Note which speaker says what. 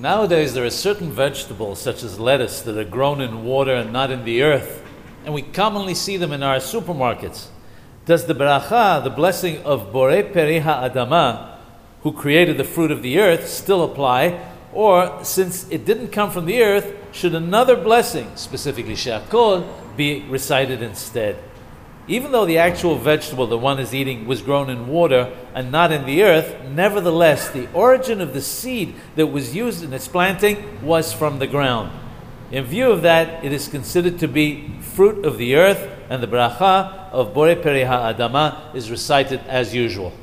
Speaker 1: Nowadays, there are certain vegetables, such as lettuce, that are grown in water and not in the earth, and we commonly see them in our supermarkets. Does the bracha, the blessing of Bore Peri Ha'adama, who created the fruit of the earth, still apply? Or, since it didn't come from the earth, should another blessing, specifically Shakol, be recited instead? Even though the actual vegetable that one is eating was grown in water and not in the earth, nevertheless, the origin of the seed that was used in its planting was from the ground. In view of that, it is considered to be fruit of the earth, and the bracha of Bore Peri Ha'adama is recited as usual.